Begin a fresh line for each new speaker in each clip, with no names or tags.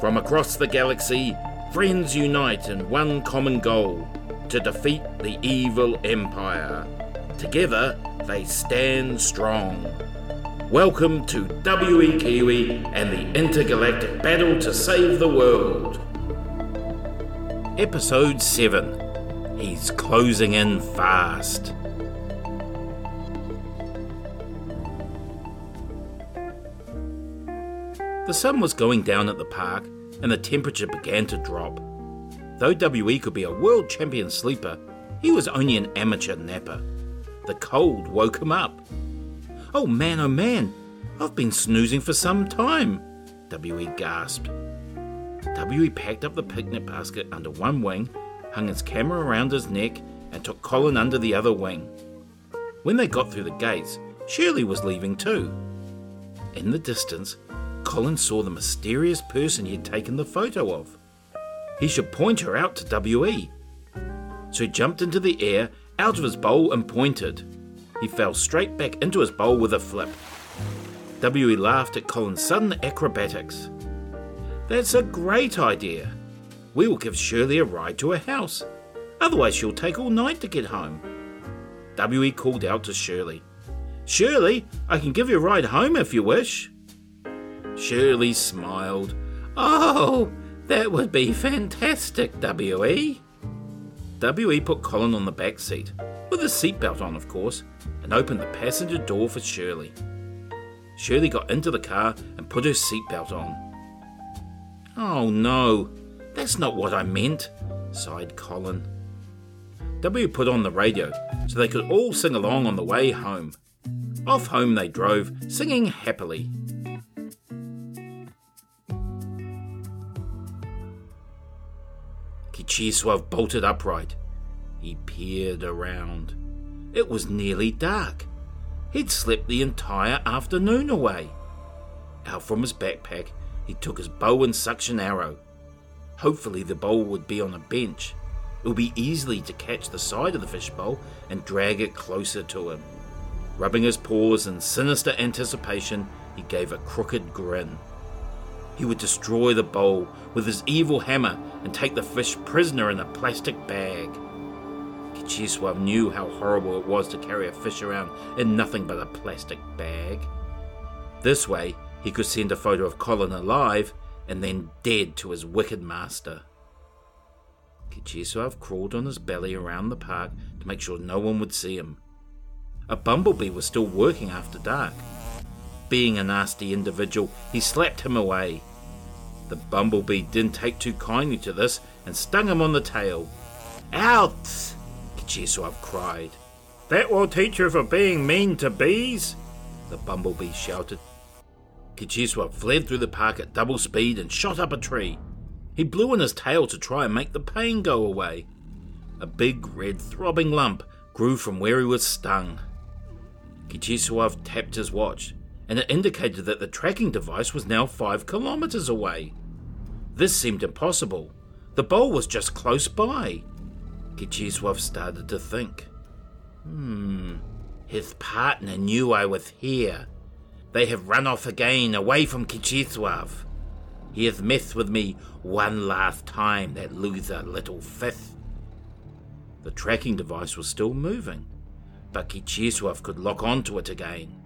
From across the galaxy, friends unite in one common goal to defeat the evil empire. Together, they stand strong. Welcome to WE Kiwi and the intergalactic battle to save the world. Episode 7 He's closing in fast. The sun was going down at the park and the temperature began to drop. Though WE could be a world champion sleeper, he was only an amateur napper. The cold woke him up. Oh man, oh man, I've been snoozing for some time, WE gasped. WE packed up the picnic basket under one wing, hung his camera around his neck, and took Colin under the other wing. When they got through the gates, Shirley was leaving too. In the distance, Colin saw the mysterious person he had taken the photo of. He should point her out to WE. So he jumped into the air, out of his bowl, and pointed. He fell straight back into his bowl with a flip. WE laughed at Colin's sudden acrobatics. That's a great idea. We will give Shirley a ride to her house. Otherwise, she'll take all night to get home. WE called out to Shirley. Shirley, I can give you a ride home if you wish. Shirley smiled. Oh, that would be fantastic, W.E. W.E. put Colin on the back seat, with his seatbelt on, of course, and opened the passenger door for Shirley. Shirley got into the car and put her seatbelt on. Oh no, that's not what I meant, sighed Colin. W put on the radio so they could all sing along on the way home. Off home they drove, singing happily. Kichiswav bolted upright. He peered around. It was nearly dark. He'd slept the entire afternoon away. Out from his backpack, he took his bow and suction arrow. Hopefully, the bowl would be on a bench. It would be easy to catch the side of the fishbowl and drag it closer to him. Rubbing his paws in sinister anticipation, he gave a crooked grin. He would destroy the bowl with his evil hammer and take the fish prisoner in a plastic bag. Kichiswav knew how horrible it was to carry a fish around in nothing but a plastic bag. This way, he could send a photo of Colin alive and then dead to his wicked master. Kichiswav crawled on his belly around the park to make sure no one would see him. A bumblebee was still working after dark. Being a nasty individual, he slapped him away. The bumblebee didn't take too kindly to this and stung him on the tail. Out! Kichiswav cried. That will teach you for being mean to bees, the bumblebee shouted. Kichiswav fled through the park at double speed and shot up a tree. He blew on his tail to try and make the pain go away. A big red throbbing lump grew from where he was stung. Kichiswav tapped his watch, and it indicated that the tracking device was now five kilometers away. This seemed impossible. The bowl was just close by. Kichiswav started to think. Hmm, his partner knew I was here. They have run off again, away from Kichiswav. He has messed with me one last time, that loser little fifth. The tracking device was still moving, but Kichiswav could lock onto it again.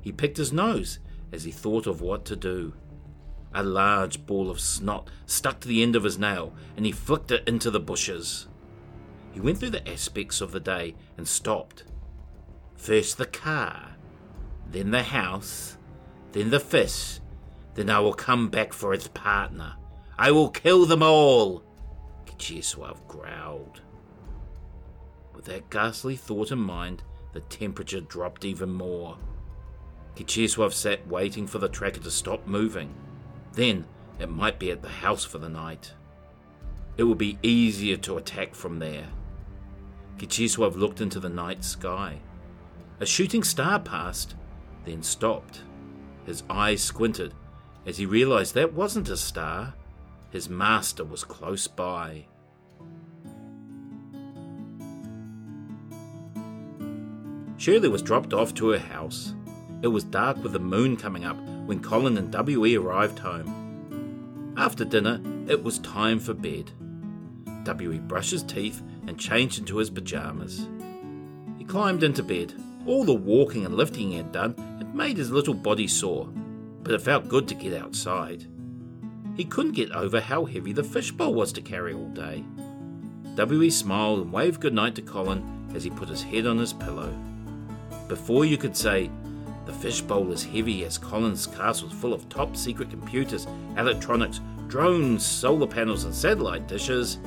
He picked his nose as he thought of what to do. A large ball of snot stuck to the end of his nail, and he flicked it into the bushes. He went through the aspects of the day and stopped. First the car, then the house, then the fish, then I will come back for its partner. I will kill them all, Kichiswav growled. With that ghastly thought in mind, the temperature dropped even more. Kichiswav sat waiting for the tracker to stop moving. Then it might be at the house for the night. It would be easier to attack from there. Kichiswav looked into the night sky. A shooting star passed, then stopped. His eyes squinted as he realized that wasn't a star. His master was close by. Shirley was dropped off to her house. It was dark with the moon coming up when Colin and W.E. arrived home. After dinner, it was time for bed. W.E. brushed his teeth and changed into his pajamas. He climbed into bed. All the walking and lifting he had done had made his little body sore, but it felt good to get outside. He couldn't get over how heavy the fishbowl was to carry all day. W.E. smiled and waved goodnight to Colin as he put his head on his pillow. Before you could say, the fishbowl is heavy as Colin's castle is full of top secret computers, electronics, drones, solar panels, and satellite dishes,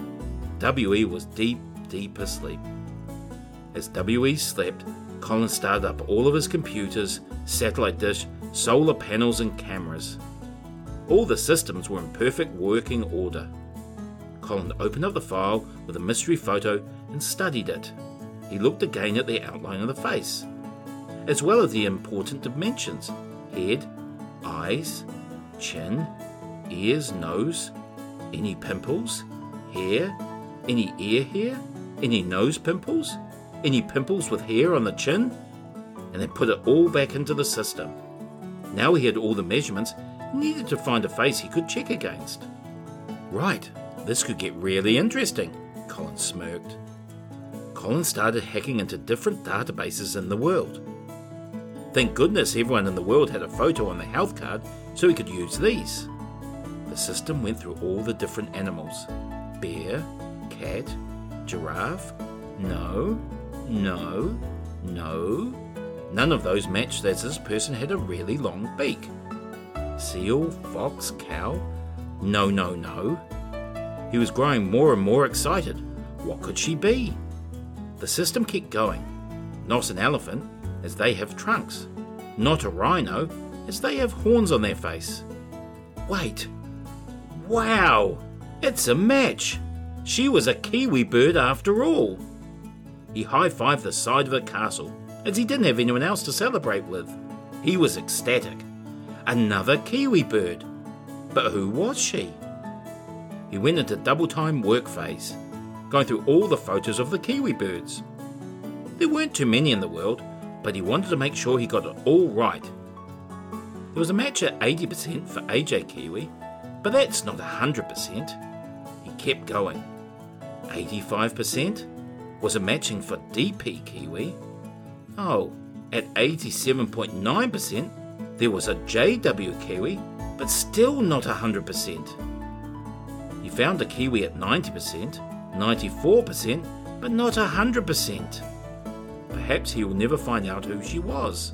W.E. was deep, deep asleep. As W.E. slept, Colin started up all of his computers, satellite dish, solar panels, and cameras. All the systems were in perfect working order. Colin opened up the file with a mystery photo and studied it. He looked again at the outline of the face, as well as the important dimensions head, eyes, chin, ears, nose, any pimples, hair, any ear hair, any nose pimples, any pimples with hair on the chin, and then put it all back into the system. Now he had all the measurements needed to find a face he could check against. Right, this could get really interesting, Colin smirked. Colin started hacking into different databases in the world. Thank goodness everyone in the world had a photo on the health card so he could use these. The system went through all the different animals bear, cat, giraffe, no, no, no. None of those matched as this person had a really long beak seal, fox, cow? No, no, no. He was growing more and more excited. What could she be? The system kept going. Not an elephant, as they have trunks. Not a rhino, as they have horns on their face. Wait. Wow! It's a match! She was a kiwi bird after all. He high fived the side of the castle, as he didn't have anyone else to celebrate with. He was ecstatic another kiwi bird. But who was she? He went into double time work phase, going through all the photos of the kiwi birds. There weren't too many in the world, but he wanted to make sure he got it all right. There was a match at 80% for AJ Kiwi, but that's not 100%. He kept going. 85% was a matching for DP Kiwi. Oh, at 87.9%, there was a JW Kiwi, but still not 100%. He found a Kiwi at 90%, 94%, but not 100%. Perhaps he will never find out who she was.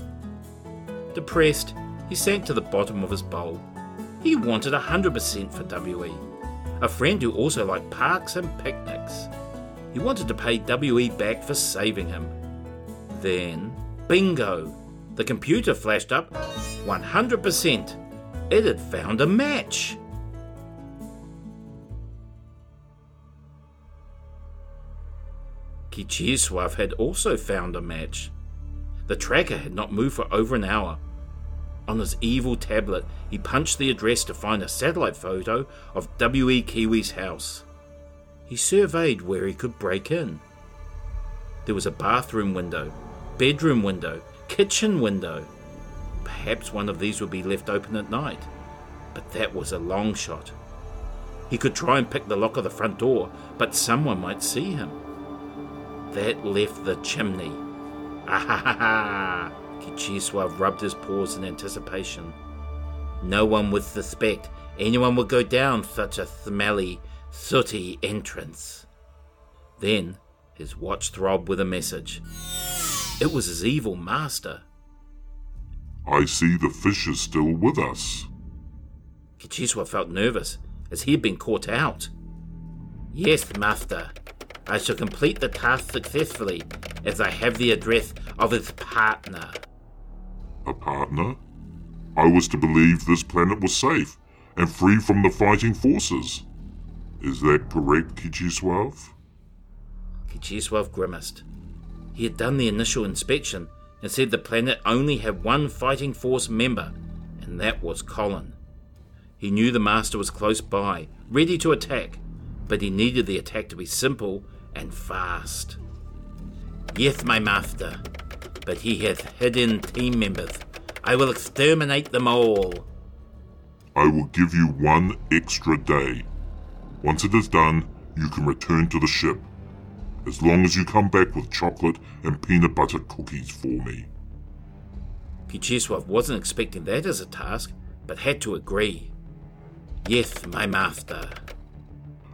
Depressed, he sank to the bottom of his bowl. He wanted 100% for WE, a friend who also liked parks and picnics. He wanted to pay WE back for saving him. Then, bingo! The computer flashed up 100%. It had found a match. Kichisuav had also found a match. The tracker had not moved for over an hour. On his evil tablet, he punched the address to find a satellite photo of W.E. Kiwi's house. He surveyed where he could break in. There was a bathroom window, bedroom window, kitchen window. Perhaps one of these would be left open at night, but that was a long shot. He could try and pick the lock of the front door, but someone might see him. That left the chimney. Ah ha ha ha! Kichiswav rubbed his paws in anticipation. No one would suspect anyone would go down such a smelly, sooty entrance. Then his watch throbbed with a message. It was his evil master.
I see the fish is still with us.
Kichiswa felt nervous, as he had been caught out. Yes, master. I shall complete the task successfully, as I have the address of his partner.
A partner? I was to believe this planet was safe and free from the fighting forces. Is that correct, Kichiswav?
Kichiswav grimaced. He had done the initial inspection and said the planet only had one fighting force member, and that was Colin. He knew the Master was close by, ready to attack, but he needed the attack to be simple and fast. Yes, my Master, but he hath hidden team members. I will exterminate them all.
I will give you one extra day. Once it is done, you can return to the ship, as long as you come back with chocolate and peanut butter cookies for me.
Kicheswov wasn't expecting that as a task, but had to agree. Yes, my master.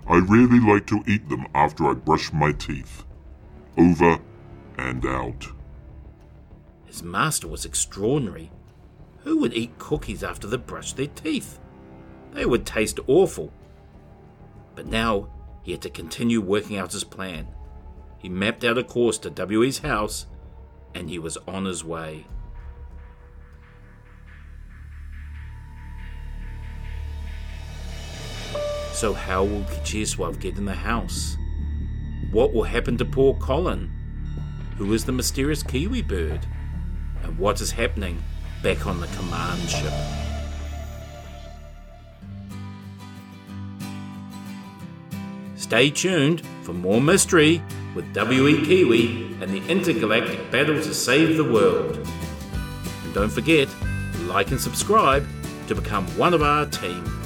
I really like to eat them after I brush my teeth. Over and out.
His master was extraordinary. Who would eat cookies after they brushed their teeth? They would taste awful. But now he had to continue working out his plan. He mapped out a course to W.E.'s house, and he was on his way. So how will Kicheswov get in the house? What will happen to poor Colin? Who is the mysterious Kiwi bird? And what is happening back on the command ship? Stay tuned for more mystery with WE Kiwi and the intergalactic battle to save the world. And don't forget, like and subscribe to become one of our team.